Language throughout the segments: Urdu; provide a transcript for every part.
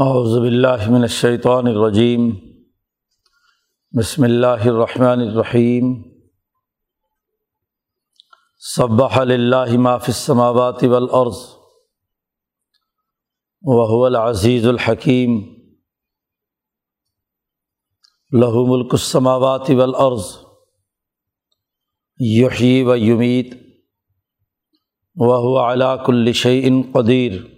اعوذ باللہ من الشیطان الرجیم۔ بسم اللہ الرحمن الرحیم۔ صبح للہ ما فی السماوات والارض وهو العزیز الحکیم۔ له ملک السماوات والارض۔ یحیی و یمیت۔ وهو على كل شيء قدیر۔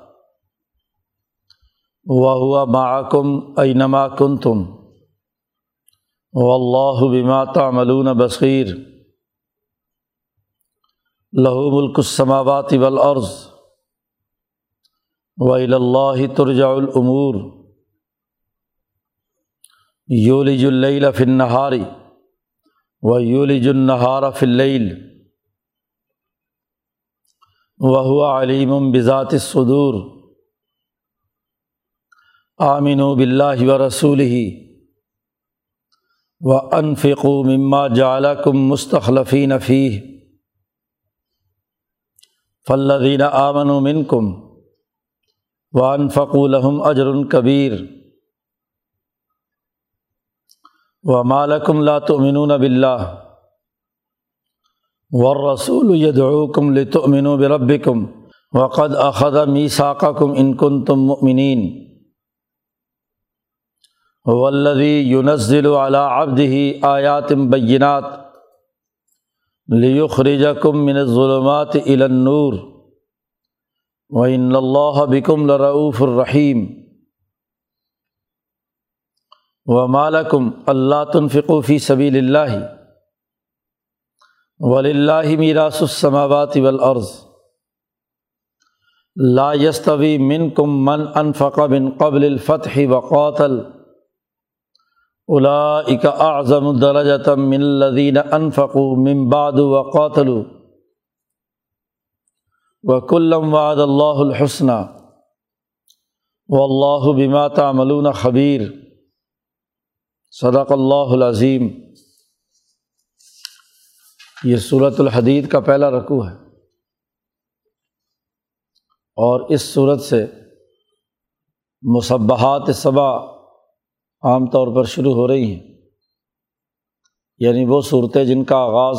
و ہوا معکم اینما کن تم و اللہ بما تعملون بصیر۔ لہو ملک السماوات والارض۔ و اللہ ترجع الامور یولج اللیل فی النہار و یولج النہار فی اللیل وہ علیم بذات الصدور۔ آمن و بلّہ و رسول ہی و انفق و مما جالکم مستخلفین فی فلدین آمن و من کم و انفق الحم اجر الکبیر و مالکم لاتمن بلّہ ورسول یدعوکم لتؤمنوا و بربکم وقد اخذ میثاقکم ان کنتم مؤمنین ولدی یونزل علی عبدہ آیات بینات لیخرج کم من ظلمات النور. و ان اللہ بکم لرعوف الرحیم و مالکم اللہ تنفقو فی سبیل اللہ وللہ میراث السماوات والارض لا یستوی منکم من انفق من قبل الفتح وقاتل. الاک اعظم درجتم من الذین انفقوا من بعد وقاتلوا وکلم وعد اللہ الحسنہ و اللہ بما تعملون خبیر صدق اللہ العظیم یہ صورت الحدید کا پہلا رقوع ہے اور اس صورت سے مصبحات صبا عام طور پر شروع ہو رہی ہیں۔ یعنی وہ صورتیں جن کا آغاز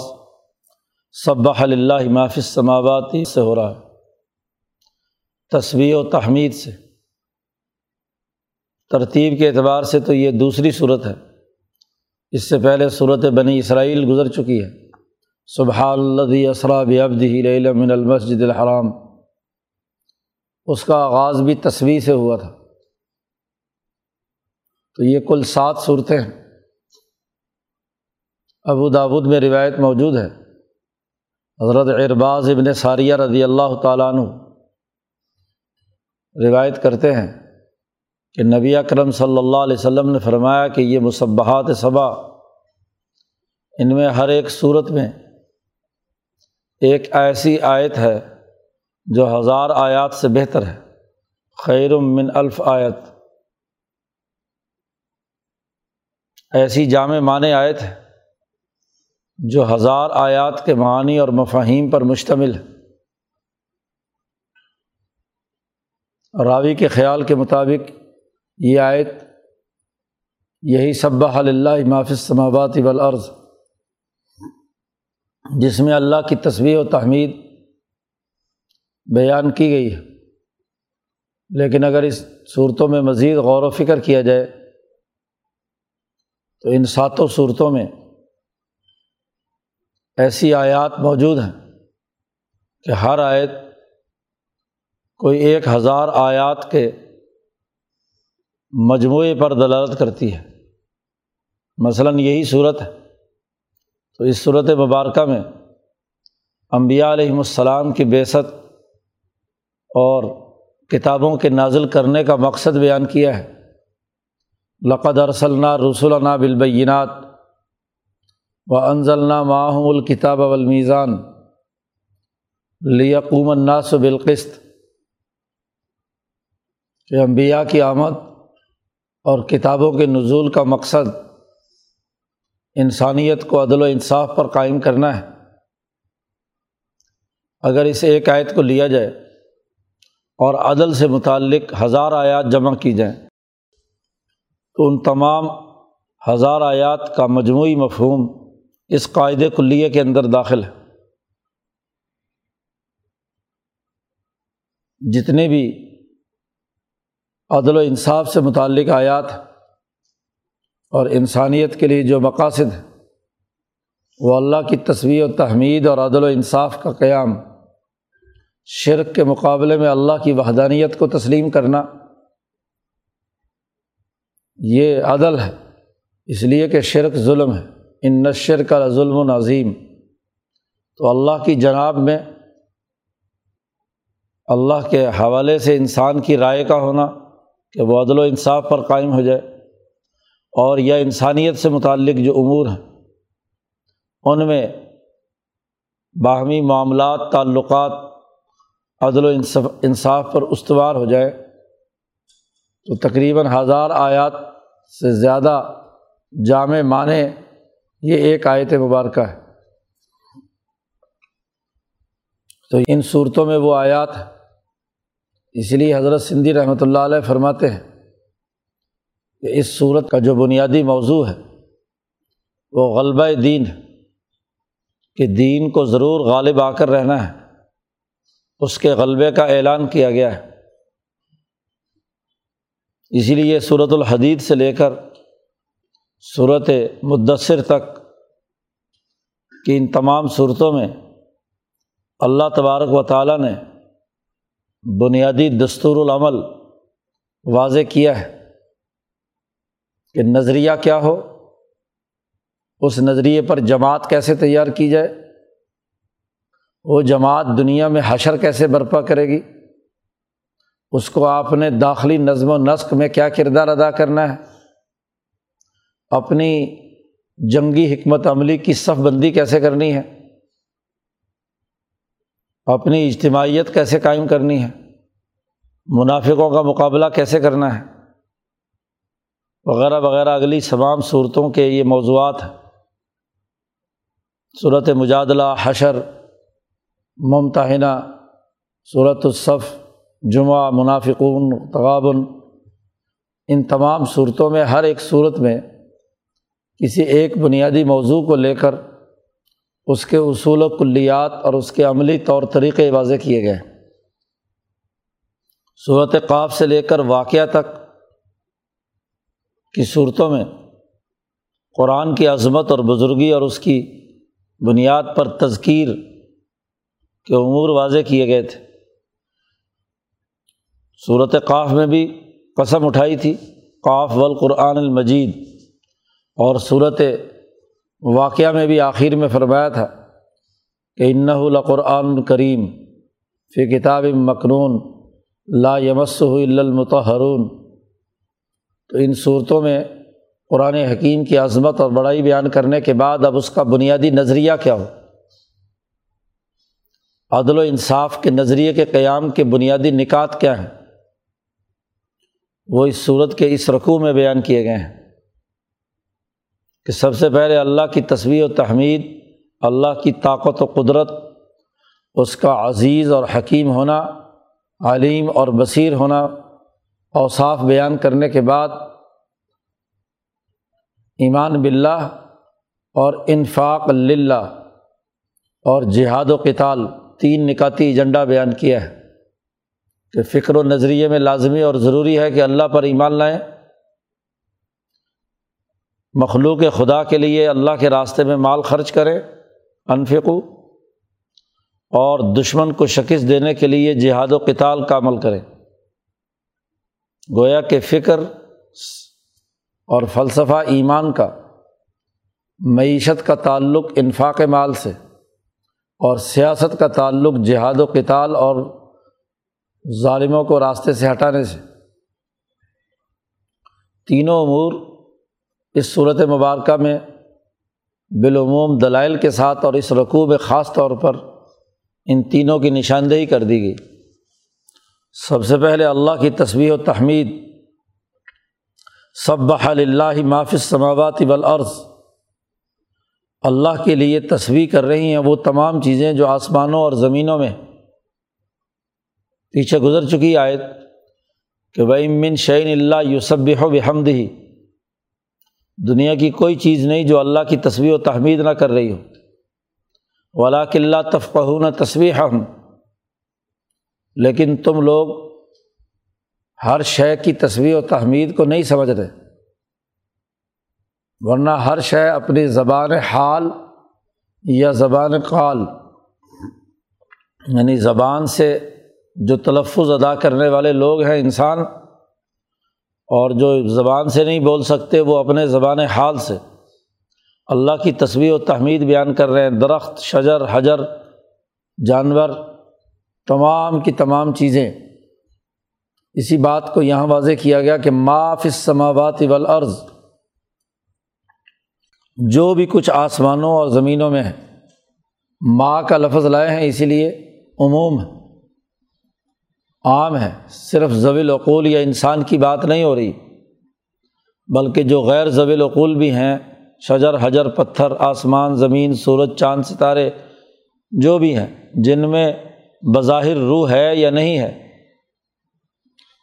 صب اللہ معاف سماواتی سے ہو رہا ہے۔ تصویر و تحمید سے۔ ترتیب کے اعتبار سے تو یہ دوسری صورت ہے۔ اس سے پہلے صورت بنی اسرائیل گزر چکی ہے۔ صبح اللہ اسرا من المسجد الحرام۔ اس کا آغاز بھی تصویر سے ہوا تھا۔ تو یہ کل سات صورتیں ہیں۔ ابو داود میں روایت موجود ہے۔ حضرت ارباز ابن ساریہ رضی اللہ تعالیٰ عنہ روایت کرتے ہیں کہ نبی اکرم صلی اللہ علیہ وسلم نے فرمایا کہ یہ مصبحات صبا ان میں ہر ایک صورت میں ایک ایسی آیت ہے جو ہزار آیات سے بہتر ہے۔ خیر من الف آیت۔ ایسی جامع معنی آئے تھے جو ہزار آیات کے معنی اور مفاہیم پر مشتمل ہے۔ راوی کے خیال کے مطابق یہ آیت یہی سب اللہ مافِ سماوات والارض، جس میں اللہ کی تصویر و تحمید بیان کی گئی ہے۔ لیکن اگر اس صورتوں میں مزید غور و فکر کیا جائے تو ان ساتوں صورتوں میں ایسی آیات موجود ہیں کہ ہر آیت کوئی ایک ہزار آیات کے مجموعے پر دلالت کرتی ہے۔ مثلاً یہی صورت ہے۔ تو اس صورت مبارکہ میں امبیا علیہم السلام کی بیست اور کتابوں کے نازل کرنے کا مقصد بیان کیا ہے۔ لقد ارسلنا رسولنا بالبینات و انزلنا معاہم الکتاب والمیزان لیقوم الناس بالقسط کہ انبیاء کی آمد اور کتابوں کے نزول کا مقصد انسانیت کو عدل و انصاف پر قائم کرنا ہے۔ اگر اس ایک آیت کو لیا جائے اور عدل سے متعلق ہزار آیات جمع کی جائیں تو ان تمام ہزار آیات کا مجموعی مفہوم اس قاعدے کلیے کے اندر داخل ہے۔ جتنے بھی عدل و انصاف سے متعلق آیات اور انسانیت کے لیے جو مقاصد ہیں، وہ اللہ کی تصویر و تحمید اور عدل و انصاف کا قیام، شرک کے مقابلے میں اللہ کی وحدانیت کو تسلیم کرنا یہ عدل ہے۔ اس لیے کہ شرک ظلم ہے۔ ان نشر کا ظلم و نظیم تو اللہ کی جناب میں اللہ کے حوالے سے انسان کی رائے کا ہونا کہ وہ عدل و انصاف پر قائم ہو جائے اور یا انسانیت سے متعلق جو امور ہیں، ان میں باہمی معاملات، تعلقات، عدل و انصاف پر استوار ہو جائے۔ تو تقریباً ہزار آیات سے زیادہ جامع معنی یہ ایک آیت مبارکہ ہے۔ تو ان صورتوں میں وہ آیات اس لیے حضرت سندھی رحمۃ اللہ علیہ فرماتے ہیں کہ اس صورت کا جو بنیادی موضوع ہے، وہ غلبہ دین ہے۔ کہ دین کو ضرور غالب آ کر رہنا ہے۔ اس کے غلبے کا اعلان کیا گیا ہے۔ اسی لیے صورت الحدید سے لے کر صورت مدثر تک کہ ان تمام صورتوں میں اللہ تبارک و تعالیٰ نے بنیادی دستور العمل واضح کیا ہے کہ نظریہ کیا ہو، اس نظریے پر جماعت کیسے تیار کی جائے، وہ جماعت دنیا میں حشر کیسے برپا کرے گی؟ اس کو آپ نے داخلی نظم و نسق میں کیا کردار ادا کرنا ہے؟ اپنی جنگی حکمت عملی کی صف بندی کیسے کرنی ہے؟ اپنی اجتماعیت کیسے قائم کرنی ہے؟ منافقوں کا مقابلہ کیسے کرنا ہے؟ وغیرہ وغیرہ، اگلی تمام صورتوں کے یہ موضوعات ہیں۔ صورت مجادلہ، حشر، ممتحنہ صورت الصف جمعہ، منافقون، تغابن، ان تمام صورتوں میں، ہر ایک صورت میں کسی ایک بنیادی موضوع کو لے کر اس کے اصول و کلیات اور اس کے عملی طور طریقے واضح کیے گئے۔ صورت قاف سے لے کر واقعہ تک کی صورتوں میں قرآن کی عظمت اور بزرگی اور اس کی بنیاد پر تذکیر کے امور واضح کیے گئے تھے۔ صورت قاف میں بھی قسم اٹھائی تھی، قاف والقرآن المجید۔ اور صورت واقعہ میں بھی آخر میں فرمایا تھا کہ انّ وہ اس صورت کے اس رقوع میں بیان کیے گئے ہیں کہ سب سے پہلے اللہ کی تصویر و تحمید، اللہ کی طاقت و قدرت، اس کا عزیز اور حکیم ہونا، علیم اور بصیر ہونا اوصاف بیان کرنے کے بعد ایمان بلّہ اور انفاق اللہ اور جہاد و کتال تین نکاتی ایجنڈا بیان کیا ہے۔ کہ فکر و نظریے میں لازمی اور ضروری ہے کہ اللہ پر ایمان لائیں۔ مخلوق خدا کے لیے اللہ کے راستے میں مال خرچ کریں انفقو اور دشمن کو شکست دینے کے لیے جہاد و کتال کا عمل کریں۔ گویا کہ فکر اور فلسفہ ایمان کا، معیشت کا تعلق انفاق مال سے، اور سیاست کا تعلق جہاد و کتال اور ظالموں کو راستے سے ہٹانے سے۔ تینوں امور اس صورت مبارکہ میں بالعموم دلائل کے ساتھ اور اس رقوع میں خاص طور پر ان تینوں کی نشاندہی کر دی گئی۔ سب سے پہلے اللہ کی تصویر و تحمید۔ سب بحل اللہ معاف سماوات والارض۔ اللہ کے لیے تصویر کر رہی ہیں وہ تمام چیزیں جو آسمانوں اور زمینوں میں پیچھے گزر چکی آیت کہ بھائی من شعین اللہ یوسب و بحمد ہی دنیا کی کوئی چیز نہیں جو اللہ کی تصویر و تحمید نہ کر رہی ہو۔ ولا کلّہ تفقہ نہ تصویر ہم لیکن تم لوگ ہر شے کی تصویر و تحمید کو نہیں سمجھ رہے ورنہ ہر شے اپنی زبان حال یا زبان قال یعنی زبان سے جو تلفظ ادا کرنے والے لوگ ہیں انسان، اور جو زبان سے نہیں بول سکتے، وہ اپنے زبان حال سے۔ اللہ کی تصویر و تحمید بیان کر رہے ہیں۔ درخت، شجر، حجر، جانور، تمام کی تمام چیزیں۔ اسی بات کو یہاں واضح کیا گیا کہ معاف سماوات والارض، جو بھی کچھ آسمانوں اور زمینوں میں ہے ماں کا لفظ لائے ہیں، اسی لیے عموم عام ہے، صرف ضوی العقول یا انسان کی بات نہیں ہو رہی، بلکہ جو غیر ضوی العقول بھی ہیں، شجر، حجر، پتھر، آسمان، زمین، سورج، چاند، ستارے، جو بھی ہیں، جن میں بظاہر روح ہے یا نہیں ہے،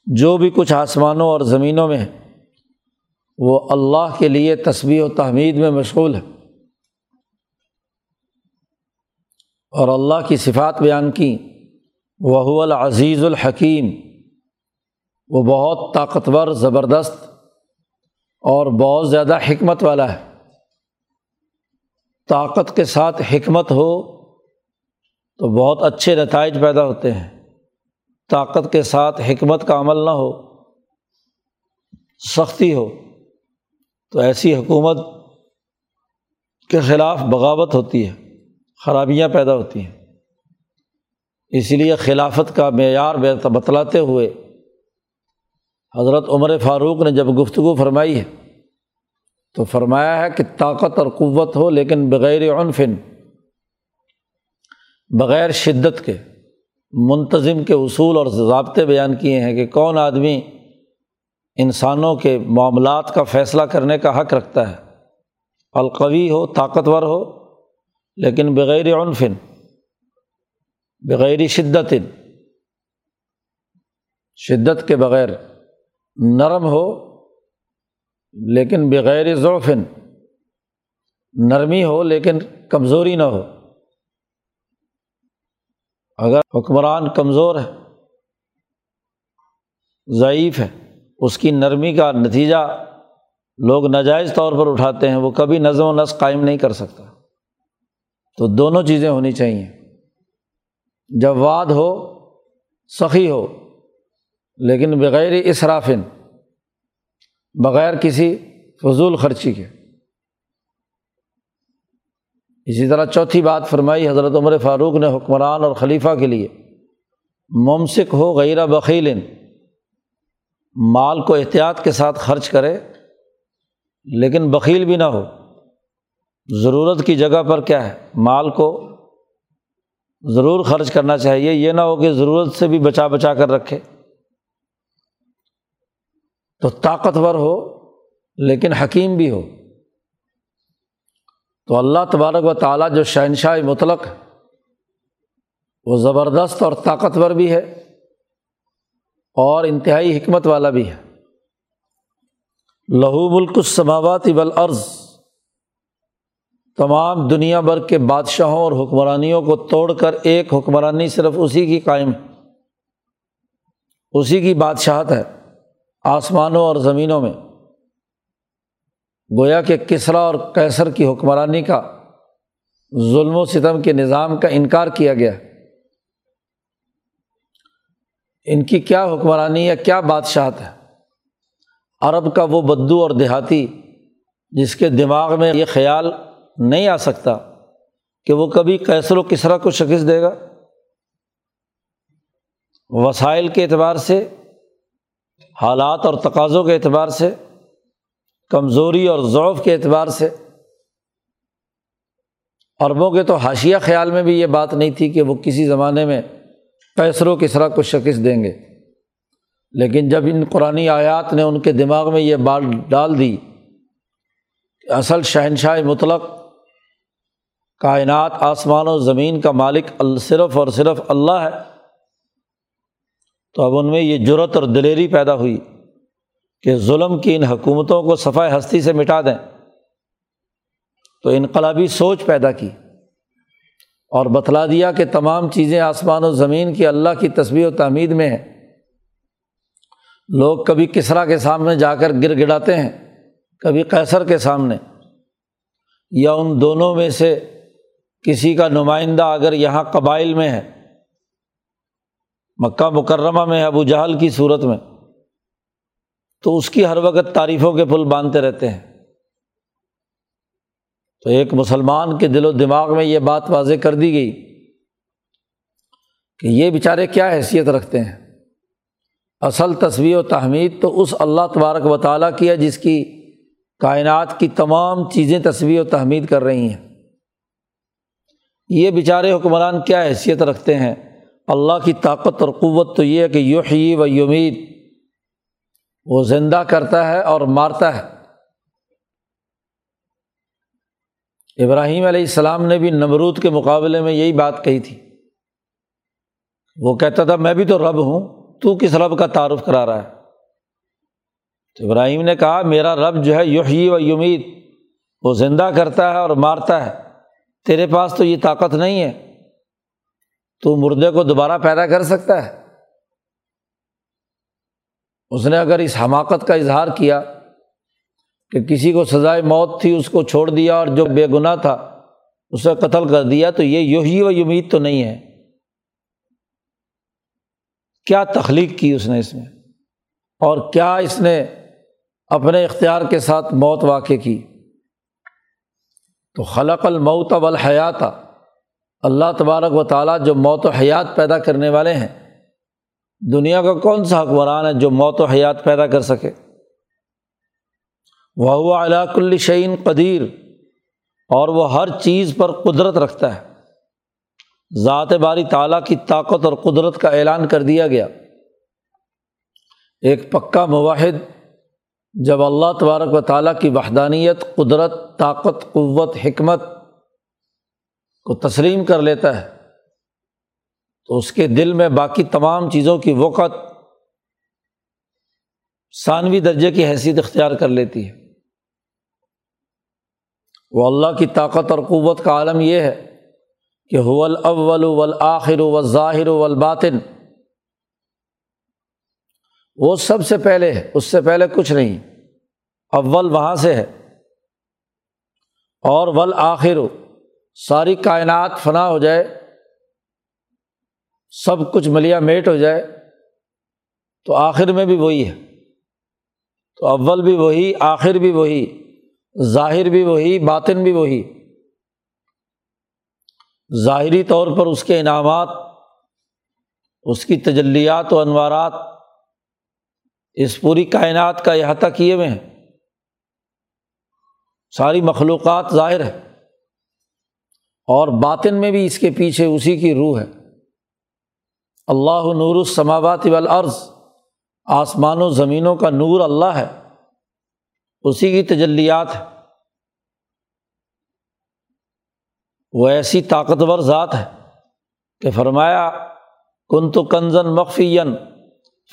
جو بھی کچھ آسمانوں اور زمینوں میں ہے، وہ اللہ کے لیے تصویر و تحمید میں مشغول ہے۔ اور اللہ کی صفات بیان کی وہ العزیز الحکیم۔ وہ بہت طاقتور، زبردست اور بہت زیادہ حکمت والا ہے۔ طاقت کے ساتھ حکمت ہو تو بہت اچھے نتائج پیدا ہوتے ہیں۔ طاقت کے ساتھ حکمت کا عمل نہ ہو، سختی ہو، تو ایسی حکومت کے خلاف بغاوت ہوتی ہے، خرابیاں پیدا ہوتی ہیں۔ اسی لیے خلافت کا معیار بتلاتے ہوئے حضرت عمر فاروق نے جب گفتگو فرمائی ہے تو فرمایا ہے کہ طاقت اور قوت ہو لیکن بغیر عنفن، بغیر شدت کے منتظم کے اصول اور ضابطے بیان کیے ہیں کہ کون آدمی انسانوں کے معاملات کا فیصلہ کرنے کا حق رکھتا ہے، القوی ہو، طاقتور ہو، لیکن بغیر عنفن۔ بغیر شدت. شدت کے بغیر نرم ہو، لیکن بغیر ضعفن نرمی ہو لیکن کمزوری نہ ہو۔ اگر حکمران کمزور ہے، ضعیف ہے، اس کی نرمی کا نتیجہ لوگ ناجائز طور پر اٹھاتے ہیں، وہ کبھی نظم و نسق قائم نہیں کر سکتا۔ تو دونوں چیزیں ہونی چاہئیں جب ہو، سخی ہو، لیکن بغیر اصرافن بغیر کسی فضول خرچی کے۔ اسی طرح چوتھی بات فرمائی، حضرت عمر فاروق نے حکمران اور خلیفہ کے لیے، ممسک ہو غیر بخیل مال کو احتیاط کے ساتھ خرچ کرے، لیکن بخیل بھی نہ ہو۔ ضرورت کی جگہ پر کیا ہے؟ مال کو ضرور خرچ کرنا چاہیے، یہ نہ ہو کہ ضرورت سے بھی بچا بچا کر رکھے۔ تو طاقتور ہو، لیکن حکیم بھی ہو۔ تو اللہ تبارک و تعالیٰ جو شہنشاہ مطلق ہے وہ زبردست اور طاقتور بھی ہے اور انتہائی حکمت والا بھی ہے۔ لہو ملک السماوات والارض۔ تمام دنیا بھر کے بادشاہوں اور حکمرانیوں کو توڑ کر ایک حکمرانی صرف اسی کی قائم ہے۔ اسی کی بادشاہت ہے آسمانوں اور زمینوں میں۔ گویا کہ کسرا اور کیسر کی حکمرانی کا ظلم و ستم کے نظام کا انکار کیا گیا۔ ہے ان کی کیا حکمرانی ہے کیا بادشاہت ہے؟ عرب کا وہ بدو اور دیہاتی جس کے دماغ میں یہ خیال نہیں آ سکتا کہ وہ کبھی کیسر و کسرا کو شکست دے گا۔ وسائل کے اعتبار سے، حالات اور تقاضوں کے اعتبار سے، کمزوری اور ضعف کے اعتبار سے۔ عربوں کے تو حاشیہ خیال میں بھی یہ بات نہیں تھی کہ وہ کسی زمانے میں کیسر و کسرا کو شکست دیں گے۔ لیکن جب ان قرآن آیات نے ان کے دماغ میں یہ بات ڈال دی کہ اصل شہنشاہ مطلق کائنات آسمان و زمین کا مالک صرف اور صرف اللہ ہے۔ تو اب ان میں یہ جرت اور دلیری پیدا ہوئی کہ ظلم کی ان حکومتوں کو صفائے ہستی سے مٹا دیں۔ تو انقلابی سوچ پیدا کی اور بتلا دیا کہ تمام چیزیں آسمان و زمین کی اللہ کی تصویر و تعمید میں ہیں۔ لوگ کبھی کسرا کے سامنے جا کر گر گڑاتے ہیں، کبھی کیسر کے سامنے، یا ان دونوں میں سے کسی کا نمائندہ اگر یہاں قبائل میں ہے، مکہ مکرمہ میں، ابو جہل کی صورت میں، تو اس کی ہر وقت تعریفوں کے پل باندھتے رہتے ہیں۔ تو ایک مسلمان کے دل و دماغ میں یہ بات واضح کر دی گئی کہ یہ بیچارے کیا حیثیت رکھتے ہیں۔ اصل تصویر و تحمید تو اس اللہ تبارک و تعالیٰ کی ہے جس کی کائنات کی تمام چیزیں تصویر و تحمید کر رہی ہیں۔ یہ بیچارے حکمران کیا حیثیت رکھتے ہیں؟ اللہ کی طاقت اور قوت تو یہ ہے کہ یوحی و یمید وہ زندہ کرتا ہے اور مارتا ہے۔ ابراہیم علیہ السلام نے بھی نمرود کے مقابلے میں یہی بات کہی تھی۔ وہ کہتا تھا، میں بھی تو رب ہوں، تو کس رب کا تعارف کرا رہا ہے؟ تو ابراہیم نے کہا، میرا رب جو ہے یوحی و یمید وہ زندہ کرتا ہے اور مارتا ہے۔ تیرے پاس تو یہ طاقت نہیں ہے۔ تو مردے کو دوبارہ پیدا کر سکتا ہے۔ اس نے اگر اس حماقت کا اظہار کیا کہ کسی کو سزائے موت تھی، اس کو چھوڑ دیا اور جو بے گناہ تھا، اسے قتل کر دیا، تو یہ یوہی و امید تو نہیں ہے۔ کیا تخلیق کی اس نے اس میں؟ اور کیا اس نے اپنے اختیار کے ساتھ موت واقع کی؟ تو خلق الموت والحیات اللہ تبارک و تعالیٰ جو موت و حیات پیدا کرنے والے ہیں، دنیا کا کون سا حکمران ہے جو موت و حیات پیدا کر سکے؟ وہ ہوا علاق الشعین قدیر، اور وہ ہر چیز پر قدرت رکھتا ہے۔ ذات باری تعالیٰ کی طاقت اور قدرت کا اعلان کر دیا گیا۔ ایک پکا مواحد جب اللہ تبارک و تعالیٰ کی وحدانیت، قدرت، طاقت، قوت، حکمت کو تسلیم کر لیتا ہے، تو اس کے دل میں باقی تمام چیزوں کی وقت ثانوی درجے کی حیثیت اختیار کر لیتی ہے۔ وہ اللہ کی طاقت اور قوت کا عالم یہ ہے کہ حول اول والآخر والظاہر والباطن۔ وہ سب سے پہلے ہے، اس سے پہلے کچھ نہیں۔ اول وہاں سے ہے۔ اور ول آخر ساری کائنات فنا ہو جائے۔ سب کچھ ملیا میٹ ہو جائے۔ تو آخر میں بھی وہی ہے۔ تو اول بھی وہی، آخر بھی وہی۔ ظاہر بھی وہی، باطن بھی وہی۔ ظاہری طور پر اس کے انعامات، اس کی تجلیات و انوارات اس پوری کائنات کا احاطہ کیے ہوئے ہیں۔ ساری مخلوقات ظاہر ہے۔ اور باطن میں بھی اس کے پیچھے اسی کی روح ہے۔ اللہ نور السماوات والارض آسمان و زمینوں کا نور اللہ ہے۔ اسی کی تجلیات ہے۔ وہ ایسی طاقتور ذات ہے کہ فرمایا کن تو کنزن مخفین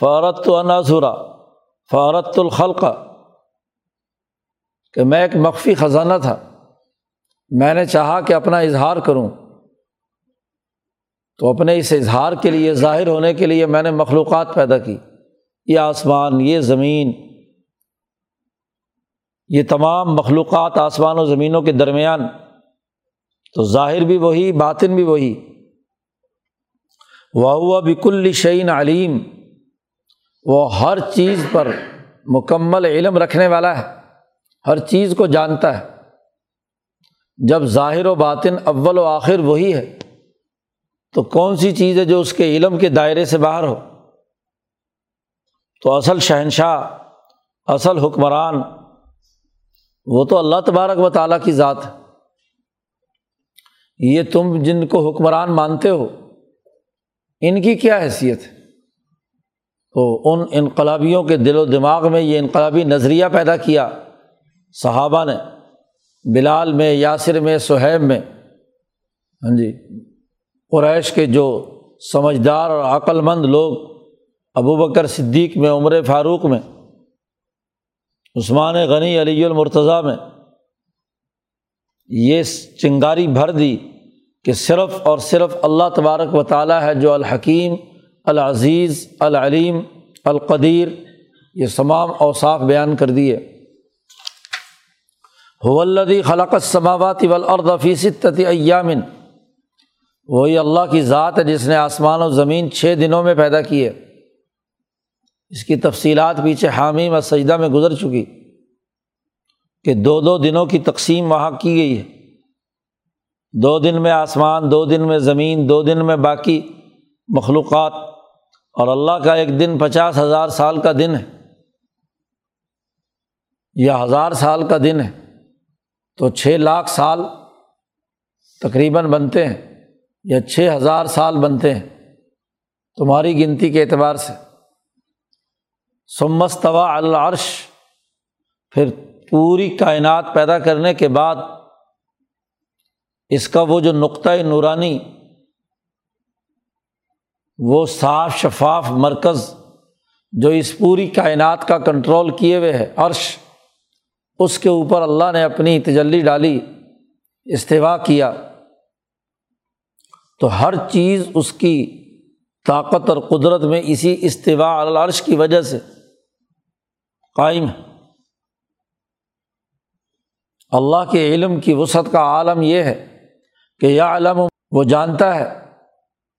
فورت تو اناظرا فورت الخلق، کہ میں ایک مخفی خزانہ تھا۔ میں نے چاہا کہ اپنا اظہار کروں۔ تو اپنے اس اظہار کے لیے، ظاہر ہونے کے لیے میں نے مخلوقات پیدا کی۔ یہ آسمان، یہ زمین، یہ تمام مخلوقات آسمان و زمینوں کے درمیان۔ تو ظاہر بھی وہی، باطن بھی وہی۔ واہ بک الشعین علیم۔ وہ ہر چیز پر مکمل علم رکھنے والا ہے، ہر چیز کو جانتا ہے۔ جب ظاہر و باطن اول و آخر وہی ہے، تو کون سی چیز ہے جو اس کے علم کے دائرے سے باہر ہو؟ تو اصل شہنشاہ، اصل حکمران، وہ تو اللہ تبارک و تعالیٰ کی ذات ہے۔ یہ تم جن کو حکمران مانتے ہو، ان کی کیا حیثیت ہے؟ تو ان انقلابیوں کے دل و دماغ میں یہ انقلابی نظریہ پیدا کیا۔ صحابہ نے، بلال میں، یاسر میں، سہیب میں۔ ہاں جی قریش کے جو سمجھدار اور عقل مند لوگ، ابو بکر صدیق میں، عمر فاروق میں، عثمان غنی، علی المرتضیٰ میں، یہ چنگاری بھر دی کہ صرف اور صرف اللہ تبارک و تعالیٰ ہے جو الحکیم العزیز، العلیم، القدیر، یہ تمام اوصاف بیان کر دیے۔ حولدی خلق السماوات والارض فی ستت ایامن وہی اللہ کی ذات ہے جس نے آسمان و زمین چھ دنوں میں پیدا کی ہے اس کی تفصیلات پیچھے حامیم اور سجدہ میں گزر چکی۔ کہ دو دو دنوں کی تقسیم وہاں کی گئی ہے۔ دو دن میں آسمان، دو دن میں زمین، دو دن میں باقی مخلوقات۔ اور اللہ کا ایک دن پچاس ہزار سال کا دن ہے یا ہزار سال کا دن ہے تو چھ لاکھ سال تقریباً بنتے ہیں یا چھ ہزار سال بنتے ہیں تمہاری گنتی کے اعتبار سے۔ سمستوا العرش۔ پھر پوری کائنات پیدا کرنے کے بعد اس کا وہ جو نقطۂ نورانی وہ صاف شفاف مرکز جو اس پوری کائنات کا کنٹرول کیے ہوئے ہے، عرش، اس کے اوپر اللہ نے اپنی تجلی ڈالی استفاع کیا۔ تو ہر چیز اس کی طاقت اور قدرت میں اسی استفاع العرش کی وجہ سے قائم ہے۔ اللہ کے علم کی وسعت کا عالم یہ ہے کہ یہ علم وہ جانتا ہے۔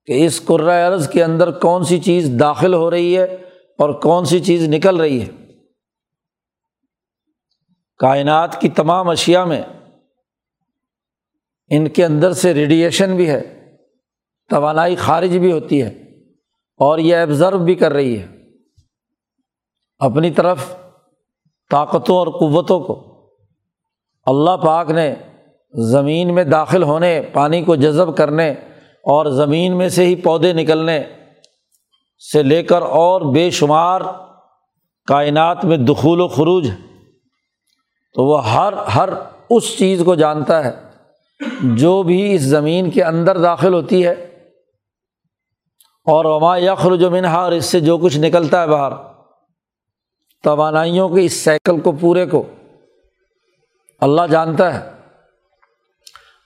کہ اس قرۂۂ عرض کے اندر کون سی چیز داخل ہو رہی ہے اور کون سی چیز نکل رہی ہے۔ کائنات کی تمام اشیا میں ان کے اندر سے ریڈیئیشن بھی ہے، توانائی خارج بھی ہوتی ہے اور یہ ایبزرو بھی کر رہی ہے۔ اپنی طرف طاقتوں اور قوتوں کو اللہ پاک نے زمین میں داخل ہونے، پانی کو جذب کرنے اور زمین میں سے ہی پودے نکلنے سے لے کر اور بے شمار کائنات میں دخول و خروج تو وہ ہر ہر اس چیز کو جانتا ہے جو بھی اس زمین کے اندر داخل ہوتی ہے۔ اور وما یخرج و منہا اور اس سے جو کچھ نکلتا ہے باہر۔ توانائیوں کے اس سائیکل کو، پورے کو اللہ جانتا ہے۔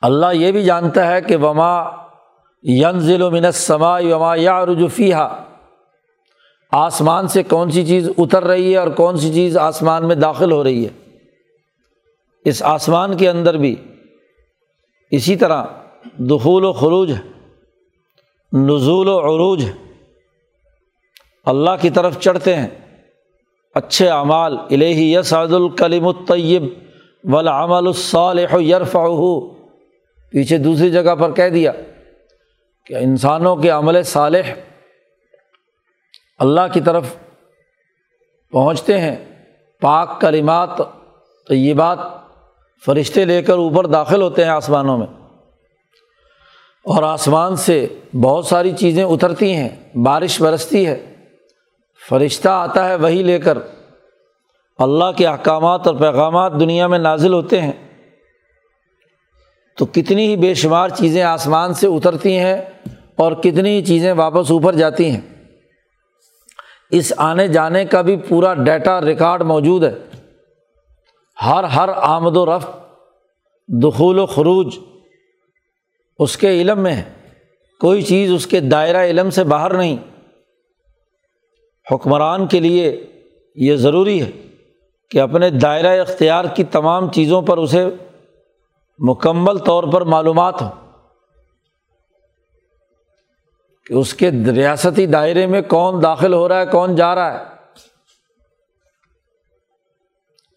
اللہ یہ بھی جانتا ہے کہ وما ین و منت سما وما یا رجوفی آسمان سے کون سی چیز اتر رہی ہے اور کون سی چیز آسمان میں داخل ہو رہی ہے۔ اس آسمان کے اندر بھی اسی طرح دخول و خروج نزول و عروج اللہ کی طرف چڑھتے ہیں۔ اچھے اعمال الہی یسعد الکلیم الطیب ولامل الصالح یرفع پیچھے دوسری جگہ پر کہہ دیا۔ کہ انسانوں کے عمل صالح اللہ کی طرف پہنچتے ہیں، پاک کلمات تو یہ بات فرشتے لے کر اوپر داخل ہوتے ہیں آسمانوں میں۔ اور آسمان سے بہت ساری چیزیں اترتی ہیں، بارش برستی ہے، فرشتہ آتا ہے وہی لے کر۔ اللہ کے احکامات اور پیغامات دنیا میں نازل ہوتے ہیں۔ تو کتنی ہی بے شمار چیزیں آسمان سے اترتی ہیں اور کتنی ہی چیزیں واپس اوپر جاتی ہیں۔ اس آنے جانے کا بھی پورا ڈیٹا ریکارڈ موجود ہے۔ ہر ہر آمد و رفت، دخول و خروج اس کے علم میں ہے۔ کوئی چیز اس کے دائرہ علم سے باہر نہیں۔ حکمران کے لیے یہ ضروری ہے کہ اپنے دائرۂ اختیار کی تمام چیزوں پر اسے مکمل طور پر معلومات ہو کہ اس کے ریاستی دائرے میں کون داخل ہو رہا ہے، کون جا رہا ہے۔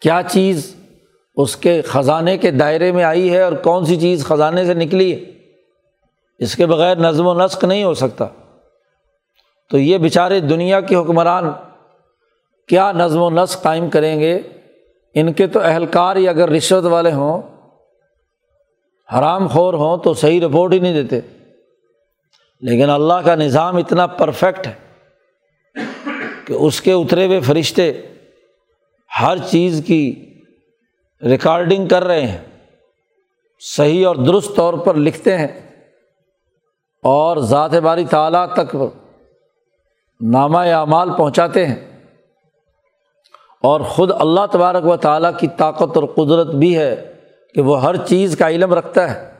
کیا چیز اس کے خزانے کے دائرے میں آئی ہے اور کون سی چیز خزانے سے نکلی ہے؟ اس کے بغیر نظم و نسق نہیں ہو سکتا۔ تو یہ بیچارے دنیا کے حکمران کیا نظم و نسق قائم کریں گے؟ ان کے تو اہلکار ہی اگر رشوت والے ہوں حرام خور ہوں تو صحیح رپورٹ ہی نہیں دیتے۔ لیکن اللہ کا نظام اتنا پرفیکٹ ہے کہ اس کے اترے ہوئے فرشتے ہر چیز کی ریکارڈنگ کر رہے ہیں، صحیح اور درست طور پر لکھتے ہیں۔ اور ذات باری تعالیٰ تک نامہ اعمال پہنچاتے ہیں۔ اور خود اللہ تبارک و تعالیٰ کی طاقت اور قدرت بھی ہے۔ کہ وہ ہر چیز کا علم رکھتا ہے۔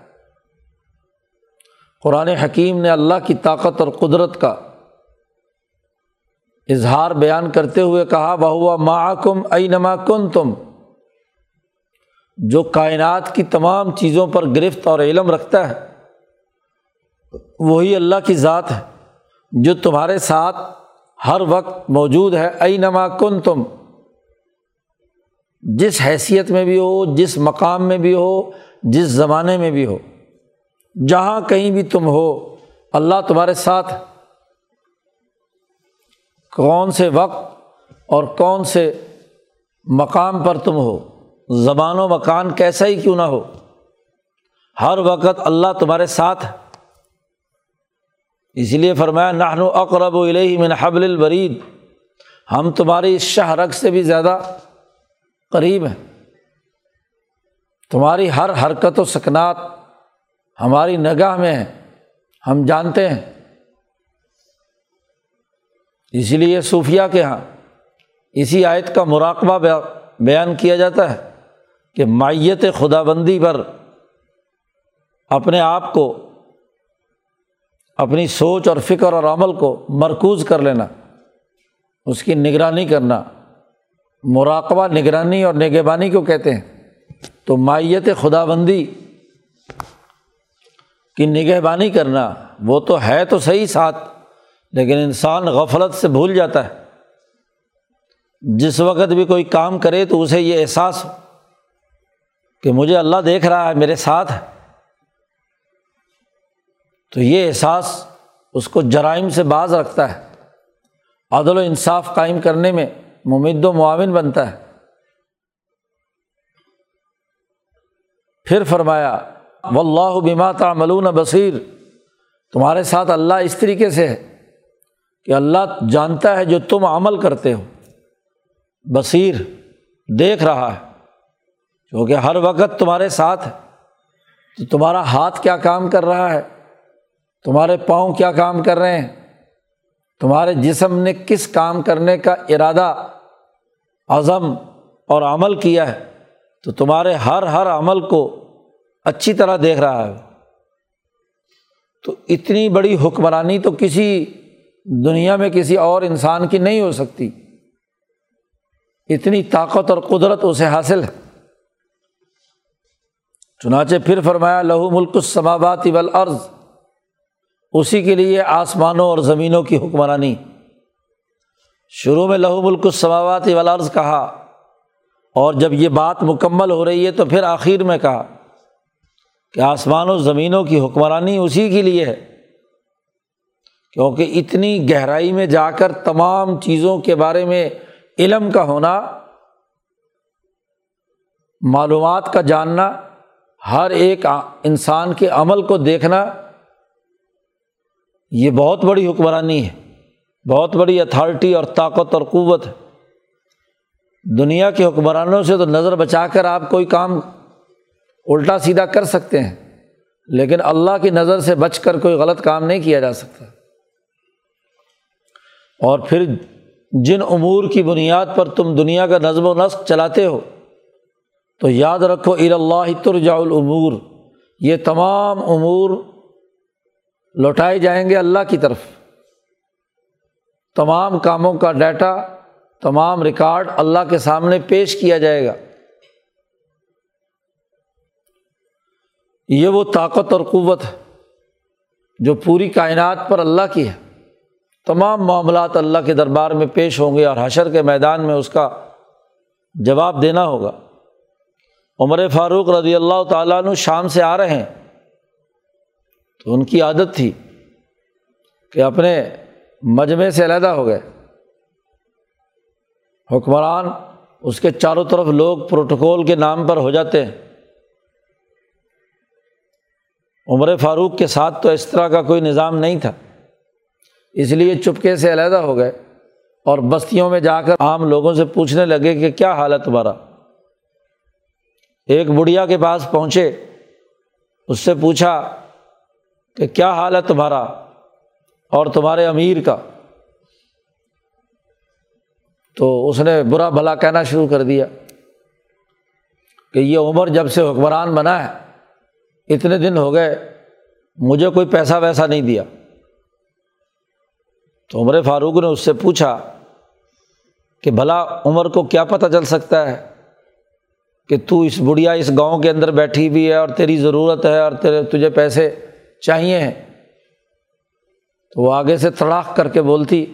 قرآن حکیم نے اللہ کی طاقت اور قدرت کا اظہار بیان کرتے ہوئے کہا بہوا معکم ائی نما کن تم جو کائنات کی تمام چیزوں پر گرفت اور علم رکھتا ہے، وہی اللہ کی ذات ہے جو تمہارے ساتھ ہر وقت موجود ہے۔ ائی نما کن تم جس حیثیت میں بھی ہو، جس مقام میں بھی ہو، جس زمانے میں بھی ہو، جہاں کہیں بھی تم ہو، اللہ تمہارے ساتھ کون سے وقت اور کون سے مقام پر تم ہو؟ زبان و مکان کیسا ہی کیوں نہ ہو؟ ہر وقت اللہ تمہارے ساتھ اس لیے فرمایا نہن و اقرب و من حبل البرید ہم تمہاری اس شاہ رگ سے بھی زیادہ قریب ہیں تمہاری ہر حرکت و سکنات ہماری نگاہ میں ہے ہم جانتے ہیں۔ اسی لیے صوفیہ کے یہاں اسی آیت کا مراقبہ بیان کیا جاتا ہے کہ مائیت خدا بندی پر اپنے آپ کو، اپنی سوچ اور فکر اور عمل کو مرکوز کر لینا، اس کی نگرانی کرنا۔ مراقبہ، نگرانی اور نگہبانی کو کہتے ہیں۔ تو مائیت خدا بندی کی نگہبانی کرنا، وہ تو ہے تو صحیح ساتھ، لیکن انسان غفلت سے بھول جاتا ہے۔ جس وقت بھی کوئی کام کرے تو اسے یہ احساس ہو کہ مجھے اللہ دیکھ رہا ہے، میرے ساتھ ہے۔ تو یہ احساس اس کو جرائم سے باز رکھتا ہے۔ عدل و انصاف قائم کرنے میں ممد و معاون بنتا ہے۔ پھر فرمایا و اللہ بما تعملون بصیر تمہارے ساتھ اللہ اس طریقے سے ہے کہ اللہ جانتا ہے جو تم عمل کرتے ہو۔ بصیر دیکھ رہا ہے، کیونکہ ہر وقت تمہارے ساتھ ہے۔ تو تمہارا ہاتھ کیا کام کر رہا ہے؟ تمہارے پاؤں کیا کام کر رہے ہیں؟ تمہارے جسم نے کس کام کرنے کا ارادہ عزم اور عمل کیا ہے، تو تمہارے ہر ہر عمل کو اچھی طرح دیکھ رہا ہے۔ تو اتنی بڑی حکمرانی تو کسی دنیا میں کسی اور انسان کی نہیں ہو سکتی۔ اتنی طاقت اور قدرت اسے حاصل ہے۔ چنانچہ پھر فرمایا، لہو ملک السماوات والارض۔ اسی کے لیے آسمانوں اور زمینوں کی حکمرانی۔ شروع میں لہو ملک السماوات والارض کہا، اور جب یہ بات مکمل ہو رہی ہے تو پھر آخر میں کہا کہ آسمان و زمینوں کی حکمرانی اسی کے لیے ہے، کیونکہ اتنی گہرائی میں جا کر تمام چیزوں کے بارے میں علم کا ہونا، معلومات کا جاننا، ہر ایک انسان کے عمل کو دیکھنا، یہ بہت بڑی حکمرانی ہے۔ بہت بڑی اتھارٹی اور طاقت اور قوت ہے۔ دنیا کے حکمرانوں سے تو نظر بچا کر آپ کوئی کام الٹا سیدھا کر سکتے ہیں، لیکن اللہ کی نظر سے بچ کر کوئی غلط کام نہیں کیا جا سکتا۔ اور پھر جن امور کی بنیاد پر تم دنیا کا نظم و نسق چلاتے ہو، تو یاد رکھو اللہ ترجا العمور یہ تمام امور لوٹائے جائیں گے اللہ کی طرف۔ تمام کاموں کا ڈیٹا، تمام ریکارڈ اللہ کے سامنے پیش کیا جائے گا۔ یہ وہ طاقت اور قوت ہے جو پوری کائنات پر اللہ کی ہے۔ تمام معاملات اللہ کے دربار میں پیش ہوں گے اور حشر کے میدان میں اس کا جواب دینا ہوگا۔ عمر فاروق رضی اللہ تعالیٰ عنہ شام سے آ رہے ہیں۔ تو ان کی عادت تھی کہ اپنے مجمے سے علیحدہ ہو گئے۔ حکمران اس کے چاروں طرف لوگ پروٹوکول کے نام پر ہو جاتے ہیں۔ عمر فاروق کے ساتھ تو اس طرح کا کوئی نظام نہیں تھا۔ اس لیے چپکے سے علیحدہ ہو گئے اور بستیوں میں جا کر عام لوگوں سے پوچھنے لگے کہ کیا حال ہے تمہارا۔ ایک بڑھیا کے پاس پہنچے، اس سے پوچھا کہ کیا حال ہے تمہارا؟ اور تمہارے امیر کا۔ تو اس نے برا بھلا کہنا شروع کر دیا کہ یہ عمر جب سے حکمران بنا ہے، اتنے دن ہو گئے، مجھے کوئی پیسہ ویسا نہیں دیا۔ تو عمر فاروق نے اس سے پوچھا کہ بھلا عمر کو کیا پتہ چل سکتا ہے کہ تو اس بڑھیا اس گاؤں کے اندر بیٹھی ہوئی ہے اور تیری ضرورت ہے اور تیرے، تجھے پیسے چاہیے ہیں۔ تو وہ آگے سے تڑاخ کر کے بولتی،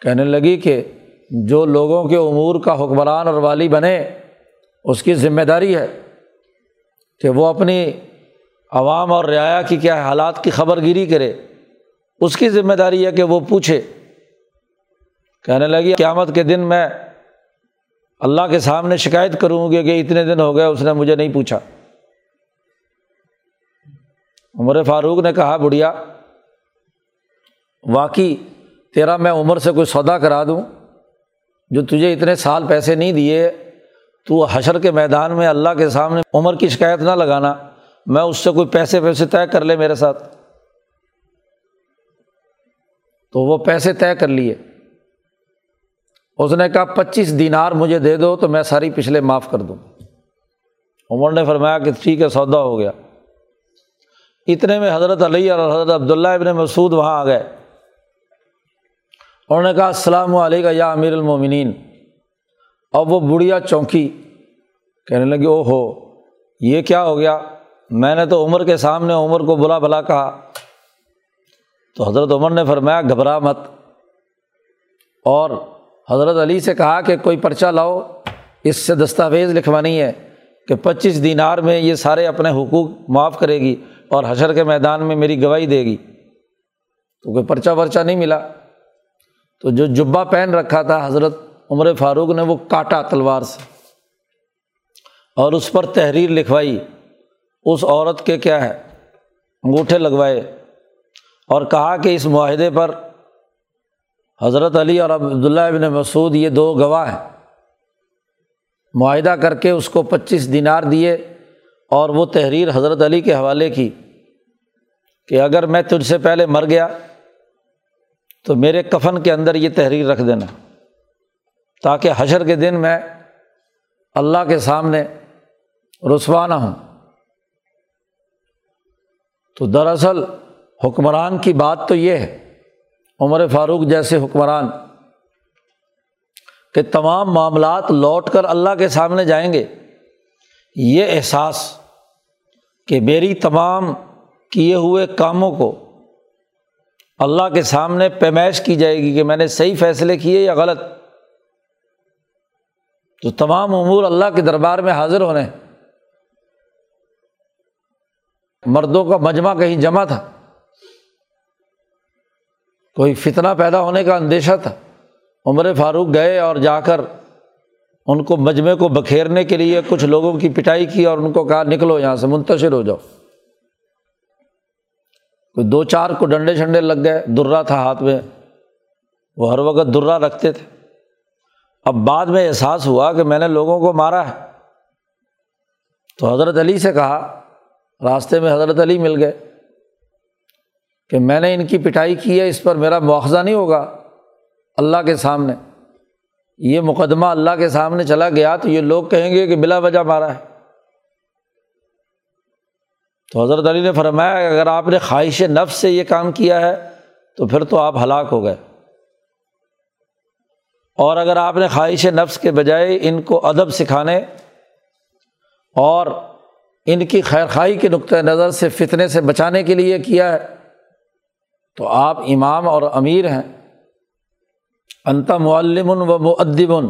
کہنے لگی کہ جو لوگوں کے امور کا حکمران اور والی بنے، اس کی ذمہ داری ہے کہ وہ اپنی عوام اور رعایا کی کیا حالات کی خبر گیری کرے۔ اس کی ذمہ داری ہے کہ وہ پوچھے۔ کہنے لگی، قیامت کے دن میں اللہ کے سامنے شکایت کروں گی کہ اتنے دن ہو گئے اس نے مجھے نہیں پوچھا۔ عمر فاروق نے کہا، بڑھیا واقعی، تیرا میں عمر سے کوئی سودا کرا دوں جو تجھے اتنے سال پیسے نہیں دیے، تو حشر کے میدان میں اللہ کے سامنے عمر کی شکایت نہ لگانا، میں اس سے کوئی پیسے ویسے طے کر لے میرے ساتھ۔ تو وہ پیسے طے کر لیے۔ اس نے کہا، پچیس دینار مجھے دے دو تو میں ساری پچھلے معاف کر دوں۔ عمر نے فرمایا کہ ٹھیک ہے، سودا ہو گیا۔ اتنے میں حضرت علی اور حضرت عبداللہ ابن مسعود وہاں آ گئے۔ انہوں نے کہا، السلام علیکم یا امیر المومنین. اب وہ بڑھیا چونکی کہنے لگی او ہو یہ کیا ہو گیا؟ میں نے تو عمر کے سامنے عمر کو بلا بلا کہا. تو حضرت عمر نے فرمایا، گھبرا مت۔ اور حضرت علی سے کہا کہ کوئی پرچہ لاؤ، اس سے دستاویز لکھوانی ہے کہ پچیس دینار میں یہ سارے اپنے حقوق معاف کرے گی اور حشر کے میدان میں میری گواہی دے گی۔ تو کوئی پرچہ ورچہ نہیں ملا۔ تو جو جبہ پہن رکھا تھا حضرت عمر فاروق نے وہ کاٹا تلوار سے اور اس پر تحریر لکھوائی، اس عورت کے کیا ہے؟ انگوٹھے لگوائے اور کہا کہ اس معاہدے پر حضرت علی اور عبداللہ ابن مسعود یہ دو گواہ ہیں۔ معاہدہ کر کے اس کو پچیس دینار دیے اور وہ تحریر حضرت علی کے حوالے کی کہ اگر میں تجھ سے پہلے مر گیا تو میرے کفن کے اندر یہ تحریر رکھ دینا تاکہ حشر کے دن میں اللہ کے سامنے رسوا نہ ہوں۔ تو دراصل حکمران کی بات تو یہ ہے، عمر فاروق جیسے حکمران کہ تمام معاملات لوٹ کر اللہ کے سامنے جائیں گے۔ یہ احساس کہ میری تمام کیے ہوئے کاموں کو اللہ کے سامنے پیمائش کی جائے گی کہ میں نے صحیح فیصلے کیے یا غلط۔ تو تمام امور اللہ کے دربار میں حاضر ہونے۔ مردوں کا مجمع کہیں جمع تھا۔ کوئی فتنہ پیدا ہونے کا اندیشہ تھا۔ عمر فاروق گئے اور جا کر ان کو مجمے کو بکھیرنے کے لیے کچھ لوگوں کی پٹائی کی اور ان کو کہا، نکلو یہاں سے، منتشر ہو جاؤ۔ کوئی دو چار کو ڈنڈے شنڈے لگ گئے درا تھا ہاتھ میں۔ وہ ہر وقت درا رکھتے تھے۔ اب بعد میں احساس ہوا کہ میں نے لوگوں کو مارا ہے۔ تو حضرت علی سے کہا، راستے میں حضرت علی مل گئے کہ میں نے ان کی پٹائی کی ہے، اس پر میرا مواخذہ نہیں ہوگا۔ اللہ کے سامنے۔ یہ مقدمہ اللہ کے سامنے چلا گیا تو یہ لوگ کہیں گے کہ بلا وجہ مارا ہے۔ تو حضرت علی نے فرمایا کہ اگر آپ نے خواہش نفس سے یہ کام کیا ہے تو پھر تو آپ ہلاک ہو گئے۔ اور اگر آپ نے خواہش نفس کے بجائے ان کو ادب سکھانے اور ان کی خیر خائی کے نقطۂ نظر سے فتنے سے بچانے کے لیے کیا ہے، تو آپ امام اور امیر ہیں۔ انتا معلم و معدبن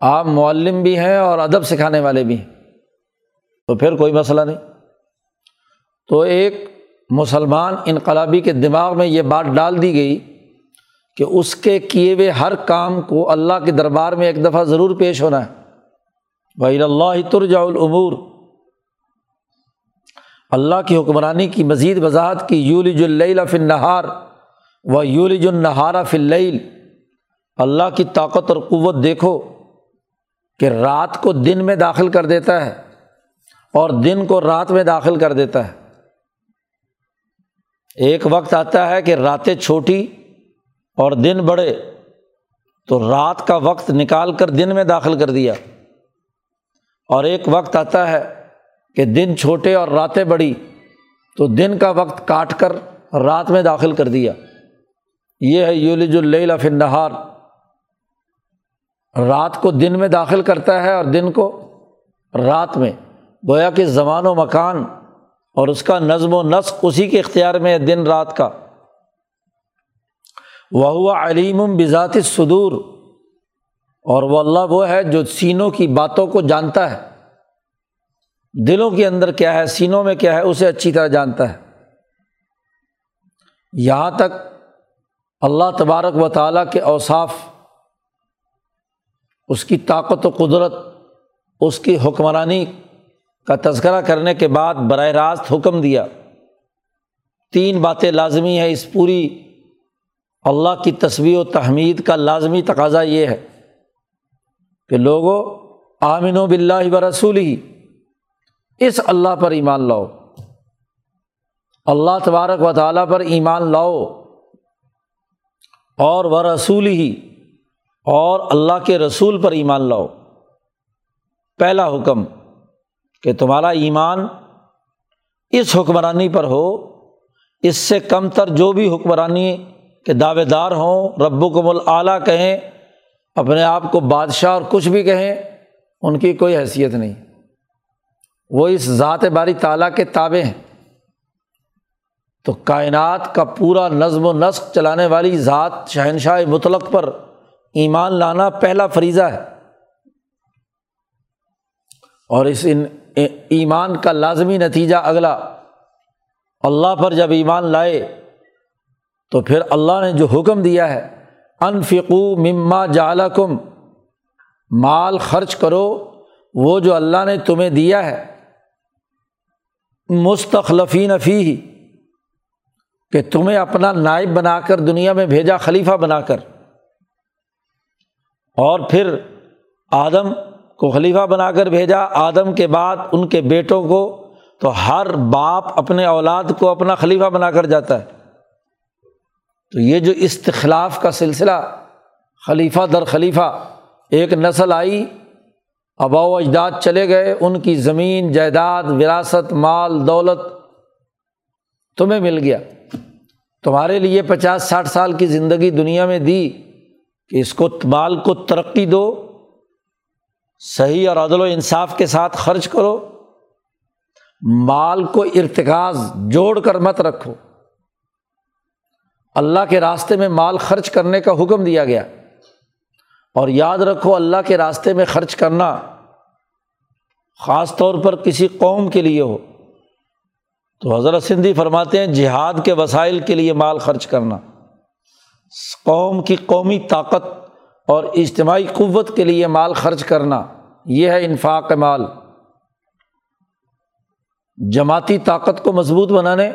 آپ معلم بھی ہیں اور ادب سکھانے والے بھی ہیں۔ تو پھر کوئی مسئلہ نہیں۔ تو ایک مسلمان انقلابی کے دماغ میں یہ بات ڈال دی گئی کہ اس کے کیے ہوئے ہر کام کو اللہ کے دربار میں ایک دفعہ ضرور پیش ہونا ہے۔ بھائی اللہ ترجا العمور اللہ کی حکمرانی کی مزید وضاحت کی، یولج اللیل فی النہار و یولج النہارا فی اللیل۔ اللہ کی طاقت اور قوت دیکھو کہ رات کو دن میں داخل کر دیتا ہے اور دن کو رات میں داخل کر دیتا ہے۔ ایک وقت آتا ہے کہ راتیں چھوٹی اور دن بڑے، تو رات کا وقت نکال کر دن میں داخل کر دیا۔ اور ایک وقت آتا ہے کہ دن چھوٹے اور راتیں بڑی، تو دن کا وقت کاٹ کر رات میں داخل کر دیا۔ یہ ہے یولج اللیل فی النہار۔ رات کو دن میں داخل کرتا ہے اور دن کو رات میں۔ گویا کہ زمان و مکان اور اس کا نظم و نسق اسی کے اختیار میں دن رات کا۔ وہ ہوا علیم بذات صدور اور وہ اللہ وہ ہے جو سینوں کی باتوں کو جانتا ہے۔ دلوں کے اندر کیا ہے، سینوں میں کیا ہے، اسے اچھی طرح جانتا ہے۔ یہاں تک اللہ تبارک و تعالیٰ کے اوصاف، اس کی طاقت و قدرت، اس کی حکمرانی کا تذکرہ کرنے کے بعد براہ راست حکم دیا۔ تین باتیں لازمی ہیں اس پوری اللہ کی تصویر و تحمید کا لازمی تقاضا یہ ہے کہ لوگوں آمن و بلّہ و رسول ہی اس اللہ پر ایمان لاؤ۔ اللہ تبارک و تعالیٰ پر ایمان لاؤ۔ اور وہ رسول ہی اور اللہ کے رسول پر ایمان لاؤ۔ پہلا حکم کہ تمہارا ایمان اس حکمرانی پر ہو، اس سے کم تر جو بھی حکمرانی کے دعوے دار ہوں رب و العلیٰ کہیں، اپنے آپ کو بادشاہ اور کچھ بھی کہیں، ان کی کوئی حیثیت نہیں۔ وہ اس ذات باری تعالیٰ کے تابع ہیں۔ تو کائنات کا پورا نظم و نسق چلانے والی ذات شہنشاہ مطلق پر ایمان لانا پہلا فریضہ ہے۔ اور اس ان ایمان کا لازمی نتیجہ اگلا۔ اللہ پر جب ایمان لائے تو پھر اللہ نے جو حکم دیا ہے، انفقو مما جالکم مال خرچ کرو، وہ جو اللہ نے تمہیں دیا ہے۔ مستخلفین فی ہی کہ تمہیں اپنا نائب بنا کر دنیا میں بھیجا خلیفہ بنا کر۔ اور پھر آدم کو خلیفہ بنا کر بھیجا، آدم کے بعد ان کے بیٹوں کو، تو ہر باپ اپنے اولاد کو اپنا خلیفہ بنا کر جاتا ہے۔ تو یہ جو استخلاف کا سلسلہ، خلیفہ در خلیفہ، ایک نسل آئی آبا و اجداد چلے گئے، ان کی زمین، جائیداد، وراثت، مال، دولت تمہیں مل گیا۔ تمہارے لیے پچاس، ساٹھ سال کی زندگی دنیا میں دی کہ اس کو مال کو ترقی دو۔ صحیح اور عدل و انصاف کے ساتھ خرچ کرو۔ مال کو ارتکاز جوڑ کر مت رکھو۔ اللہ کے راستے میں مال خرچ کرنے کا حکم دیا گیا۔ اور یاد رکھو، اللہ کے راستے میں خرچ کرنا خاص طور پر کسی قوم کے لیے ہو۔ تو حضرت سندھی فرماتے ہیں، جہاد کے وسائل کے لیے مال خرچ کرنا۔ قوم کی قومی طاقت اور اجتماعی قوت کے لیے مال خرچ کرنا، یہ ہے انفاق مال۔ جماعتی طاقت کو مضبوط بنانے،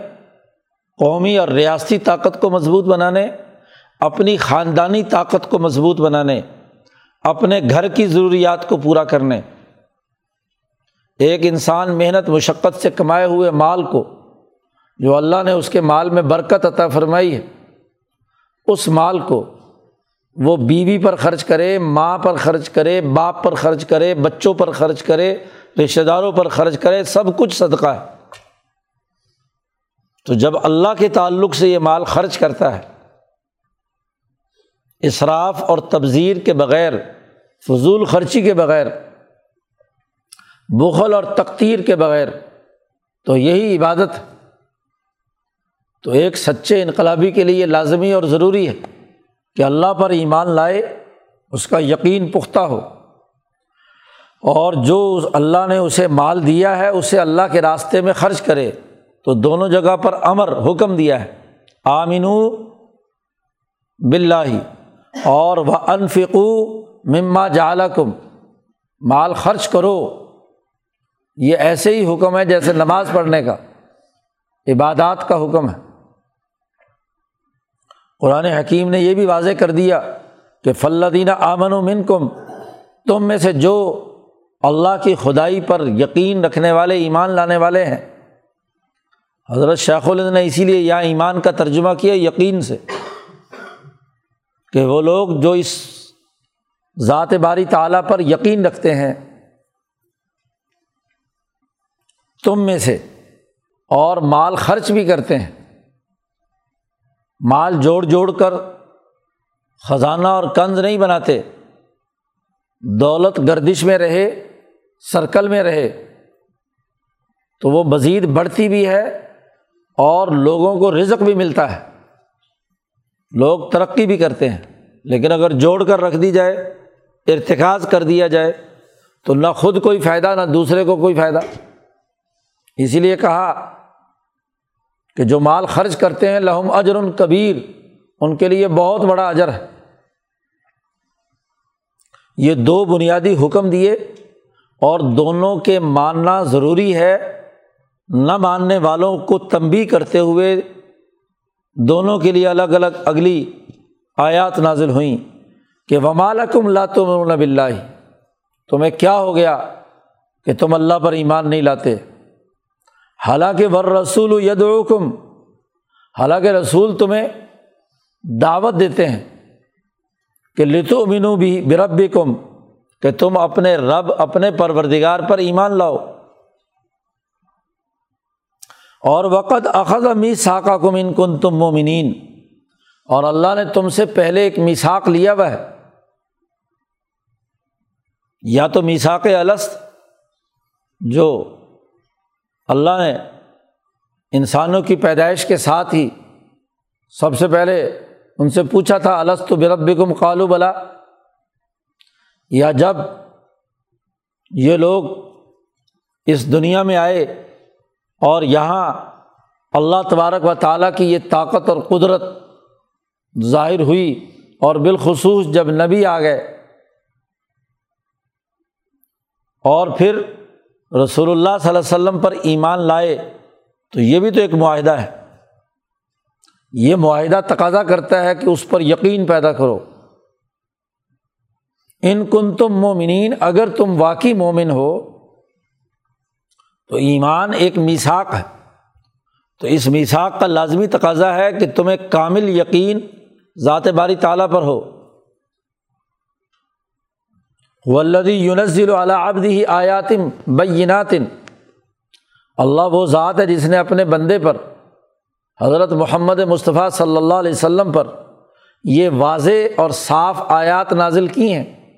قومی اور ریاستی طاقت کو مضبوط بنانے، اپنی خاندانی طاقت کو مضبوط بنانے، اپنے گھر کی ضروریات کو پورا کرنے۔ ایک انسان محنت، مشقت سے کمائے ہوئے مال کو، جو اللہ نے اس کے مال میں برکت عطا فرمائی ہے، اس مال کو وہ بیوی پر خرچ کرے، ماں پر خرچ کرے، باپ پر خرچ کرے، بچوں پر خرچ کرے رشتے داروں پر خرچ کرے، سب کچھ صدقہ ہے۔ تو جب اللہ کے تعلق سے یہ مال خرچ کرتا ہے اصراف اور تبذیر کے بغیر، فضول خرچی کے بغیر، بخل اور تقتیر کے بغیر، تو یہی عبادت تو ایک سچے انقلابی کے لیے لازمی اور ضروری ہے۔ کہ اللہ پر ایمان لائے، اس کا یقین پختہ ہو۔ اور جو اللہ نے اسے مال دیا ہے، اسے اللہ کے راستے میں خرچ کرے، تو دونوں جگہ پر امر، حکم دیا ہے۔ آمین بلّہ اور وہ انفقو مما جالکم مال خرچ کرو۔ یہ ایسے ہی حکم ہے جیسے نماز پڑھنے کا۔ عبادات کا حکم ہے۔ قرآن حکیم نے یہ بھی واضح کر دیا کہ فلدینہ آمن و من کم تم میں سے جو اللہ کی خدائی پر یقین رکھنے والے، ایمان لانے والے ہیں۔ حضرت شیخ الد نے اسی لیے یہاں ایمان کا ترجمہ کیا یقین سے کہ وہ لوگ جو اس ذات باری تعلیٰ پر یقین رکھتے ہیں، تم میں سے اور مال خرچ بھی کرتے ہیں۔ مال جوڑ جوڑ کر خزانہ اور کنز نہیں بناتے، دولت گردش میں رہے، سرکل میں رہے، تو وہ مزید بڑھتی بھی ہے اور لوگوں کو رزق بھی ملتا ہے۔ لوگ ترقی بھی کرتے ہیں، لیکن اگر جوڑ کر رکھ دی جائے، ارتکاز کر دیا جائے، تو نہ خود کوئی فائدہ، نہ دوسرے کو کوئی فائدہ۔ اسی لیے کہا کہ جو مال خرچ کرتے ہیں، لہم اجر ان کبیر، ان کے لیے بہت بڑا اجر ہے۔ یہ دو بنیادی حکم دیے اور دونوں کے ماننا ضروری ہے۔ نہ ماننے والوں کو تنبی کرتے ہوئے دونوں کے لیے الگ الگ اگلی آیات نازل ہوئیں کہ ومالکم لا تم بلّہ تمہیں کیا ہو گیا کہ تم اللہ پر ایمان نہیں لاتے؟ حالانکہ ور رسول یدعکم حالانکہ رسول تمہیں دعوت دیتے ہیں کہ لتو منو بھی برب کم کہ تم اپنے رب، اپنے پروردگار پر ایمان لاؤ۔ اور وقت اخذ می ساکا کم ان کن تم مومنین، اور اللہ نے تم سے پہلے ایک میساک لیا وہ ہے۔ یا تو میساک الست، جو اللہ نے انسانوں کی پیدائش کے ساتھ ہی سب سے پہلے ان سے پوچھا تھا السط برب کم قالو بلا؟ یا جب یہ لوگ اس دنیا میں آئے اور یہاں اللہ تبارک و تعالیٰ کی یہ طاقت اور قدرت ظاہر ہوئی اور بالخصوص جب نبی آ گئے اور پھر رسول اللہ صلی اللہ علیہ وسلم پر ایمان لائے تو یہ بھی تو ایک معاہدہ ہے۔ یہ معاہدہ تقاضا کرتا ہے کہ اس پر یقین پیدا کرو۔ ان کن تم مومنین، اگر تم واقعی مومن ہو، تو ایمان ایک میساک ہے۔ تو اس میساک کا لازمی تقاضا ہے کہ تمہیں کامل یقین، ذات باری تعالیٰ پر ہو۔ ولدی یونزل آبدی آیاتم بیناتن اللہ وہ ذات ہے جس نے اپنے بندے پر، حضرت محمد مصطفیٰ صلی اللہ علیہ وسلم پر یہ واضح اور صاف آیات نازل کی ہیں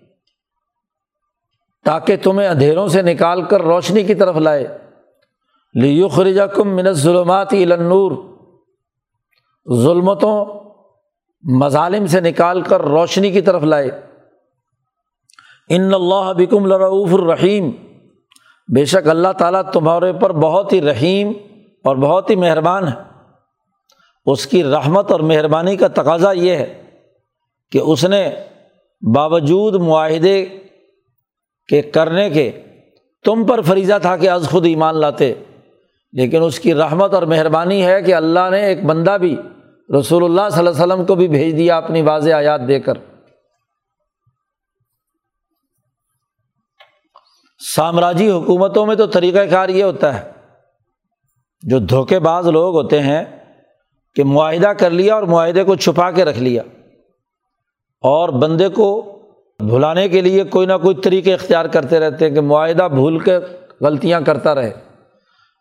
تاکہ تمہیں اندھیروں سے نکال کر روشنی کی طرف لائے۔ لیو خرجہ کم منت ظلمات النور۔ ظلمتوں، مظالم سے نکال کر روشنی کی طرف لائے۔ ان اللہ بکم لرعف الرحیم۔ بے شک اللہ تعالیٰ تمہارے پر بہت ہی رحیم اور بہت ہی مہربان ہے۔ اس کی رحمت اور مہربانی کا تقاضا یہ ہے کہ اس نے باوجود معاہدے کے کرنے کے تم پر فریضہ تھا کہ از خود ایمان لاتے، لیکن اس کی رحمت اور مہربانی ہے کہ اللہ نے ایک بندہ بھی رسول اللہ صلی اللہ علیہ وسلم کو بھی بھیج دیا اپنی واضح آیات دے کر۔ سامراجی حکومتوں میں تو طریقۂ کار یہ ہوتا ہے۔ جو دھوکے باز لوگ ہوتے ہیں کہ معاہدہ کر لیا اور معاہدے کو چھپا کے رکھ لیا۔ اور بندے کو بھلانے کے لیے کوئی نہ کوئی طریقے اختیار کرتے رہتے ہیں کہ معاہدہ بھول کے غلطیاں کرتا رہے۔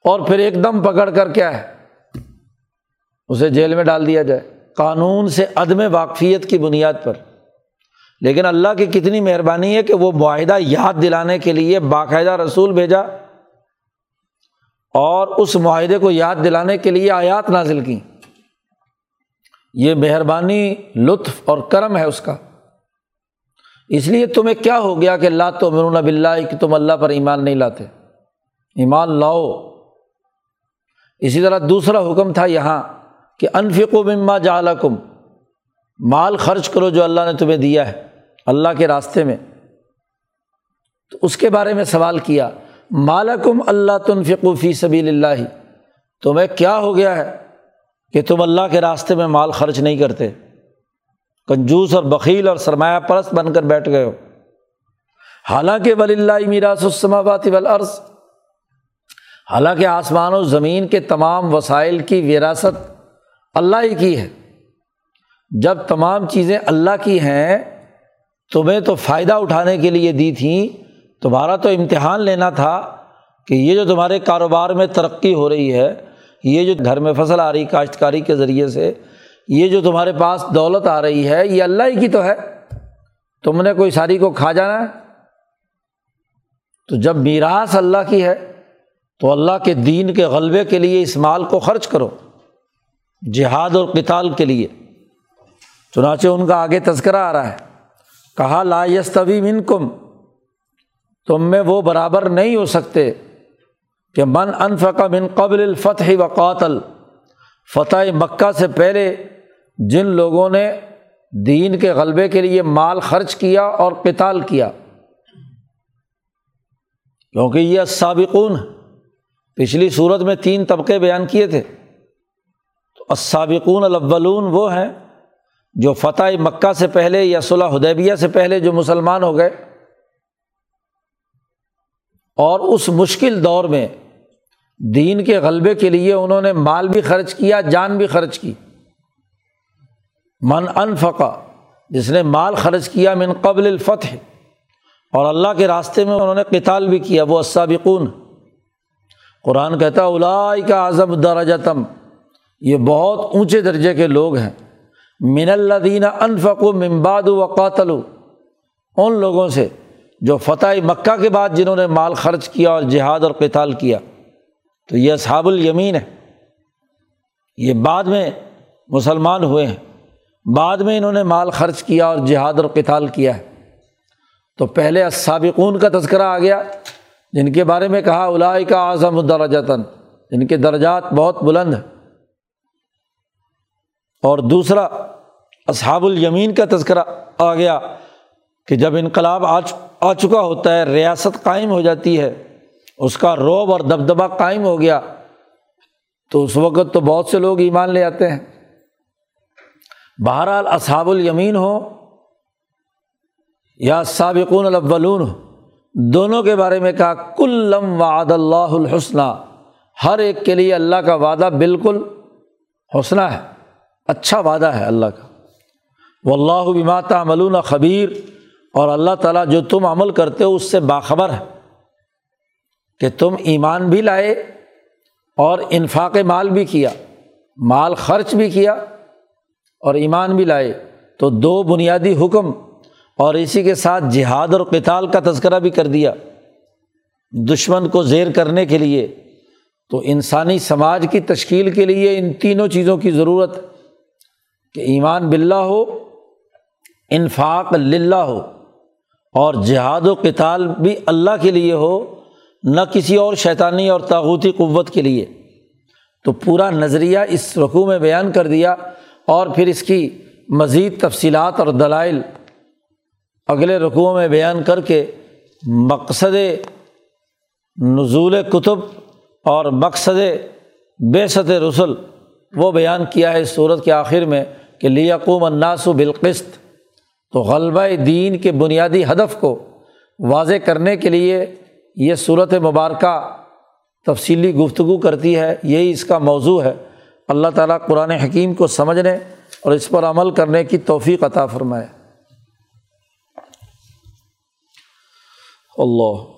اور پھر ایک دم پکڑ کر کیا ہے؟ اسے جیل میں ڈال دیا جائے۔ قانون سے عدم واقفیت کی بنیاد پر۔ لیکن اللہ کی کتنی مہربانی ہے کہ وہ معاہدہ یاد دلانے کے لیے باقاعدہ رسول بھیجا اور اس معاہدے کو یاد دلانے کے لیے آیات نازل کی یہ مہربانی لطف اور کرم ہے اس کا۔ اس لیے تمہیں کیا ہو گیا کہ اللہ تو مرون بلّہ کہ تم اللہ پر ایمان نہیں لاتے۔ ایمان لاؤ۔ اسی طرح دوسرا حکم تھا یہاں کہ انفق و مما جالکم مال خرچ کرو جو اللہ نے تمہیں دیا ہے۔ اللہ کے راستے میں۔ تو اس کے بارے میں سوال کیا مالکم اللہ تنفقو فی سبیل اللہ تمہیں کیا ہو گیا ہے کہ تم اللہ کے راستے میں مال خرچ نہیں کرتے؟ کنجوس اور بخیل اور سرمایہ پرست بن کر بیٹھ گئے ہو۔ حالانکہ ولی اللہ میراث السماوات والارض، حالانکہ آسمان و زمین کے تمام وسائل کی وراثت اللہ ہی کی ہے۔ جب تمام چیزیں اللہ کی ہیں تمہیں تو فائدہ اٹھانے کے لیے دی تھیں، تمہارا تو امتحان لینا تھا کہ یہ جو تمہارے کاروبار میں ترقی ہو رہی ہے، یہ جو گھر میں فصل آ رہی، کاشتکاری کے ذریعے سے، یہ جو تمہارے پاس دولت آ رہی ہے، یہ اللہ ہی کی تو ہے۔ تم نے کوئی ساری کو کھا جانا ہے؟ تو جب میراث اللہ کی ہے، تو اللہ کے دین کے غلبے کے لیے اس مال کو خرچ کرو، جہاد اور کتال کے لیے۔ چنانچہ ان کا آگے تذکرہ آ رہا ہے۔ کہا، لا یستوی من کم تم میں وہ برابر نہیں ہو سکتے کہ من انفقا من قبل الفتح و قاتل، فتح مکہ سے پہلے جن لوگوں نے دین کے غلبے کے لیے مال خرچ کیا اور قتال کیا۔ کیونکہ یہ سابقون پچھلی صورت میں تین طبقے بیان کیے تھے۔ تو اسابقون الاولون وہ ہیں جو فتح مکہ سے پہلے یا صلاح حدیبیہ سے پہلے جو مسلمان ہو گئے اور اس مشکل دور میں دین کے غلبے کے لیے انہوں نے مال بھی خرچ کیا، جان بھی خرچ کی۔ من انفقا جس نے مال خرچ کیا من قبل الفتح، اور اللہ کے راستے میں انہوں نے قتال بھی کیا، وہ اسابقون قرآن کہتا الائی کا اعظم درجتم، یہ بہت اونچے درجے کے لوگ ہیں۔ من اللہ انفق و ممباد و قاتل ان لوگوں سے جو فتح مکہ کے بعد جنہوں نے مال خرچ کیا اور جہاد اور قتال کیا، تو یہ اصحاب الیمین ہے یہ بعد میں مسلمان ہوئے ہیں۔ بعد میں انہوں نے مال خرچ کیا اور جہاد اور قتال کیا ہے۔ تو پہلے سابقون کا تذکرہ آ گیا، جن کے بارے میں کہا الائی کا اعظم الدرجتاً۔ جن کے درجات بہت بلند ہیں۔ اور دوسرا اصحاب الیمین کا تذکرہ آ گیا کہ جب انقلاب آ چکا ہوتا ہے، ریاست قائم ہو جاتی ہے، اس کا روب اور دبدبا قائم ہو گیا، تو اس وقت تو بہت سے لوگ ایمان لے آتے ہیں۔ بہرحال اصحاب الیمین ہو یا سابقون الاولون ہو دونوں کے بارے میں کہا، کلم وعد اللہ الحسنہ، ہر ایک کے لیے اللہ کا وعدہ بالکل حسنہ ہے اچھا وعدہ ہے اللہ کا۔ وہ اللہ بماتا ملون خبیر اور اللہ تعالیٰ جو تم عمل کرتے ہو اس سے باخبر ہے کہ تم ایمان بھی لائے اور انفاق مال بھی کیا، مال خرچ بھی کیا اور ایمان بھی لائے۔ تو دو بنیادی حکم اور اسی کے ساتھ جہاد اور کتال کا تذکرہ بھی کر دیا۔ دشمن کو زیر کرنے کے لیے۔ تو انسانی سماج کی تشکیل کے لیے ان تینوں چیزوں کی ضرورت کہ ایمان بلّہ ہو انفاق للہ ہو اور جہاد و کتال بھی اللہ کے لیے ہو، نہ کسی اور شیطانی اور تاغوتی قوت کے لیے۔ تو پورا نظریہ اس رقوع میں بیان کر دیا اور پھر اس کی مزید تفصیلات اور دلائل اگلے رقوع میں بیان کر کے مقصد نزول کتب اور مقصد بے ست وہ بیان کیا ہے اس صورت کے آخر میں کہ لیقوم الناس و بالقست تو غلبہ دین کے بنیادی ہدف کو واضح کرنے کے لیے یہ صورت مبارکہ تفصیلی گفتگو کرتی ہے۔ یہی اس کا موضوع ہے۔ اللہ تعالیٰ قرآن حکیم کو سمجھنے اور اس پر عمل کرنے کی توفیق عطا فرمائے۔ اللہ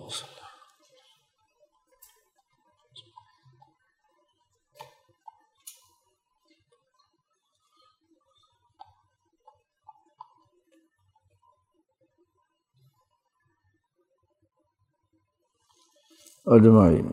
اجمعین۔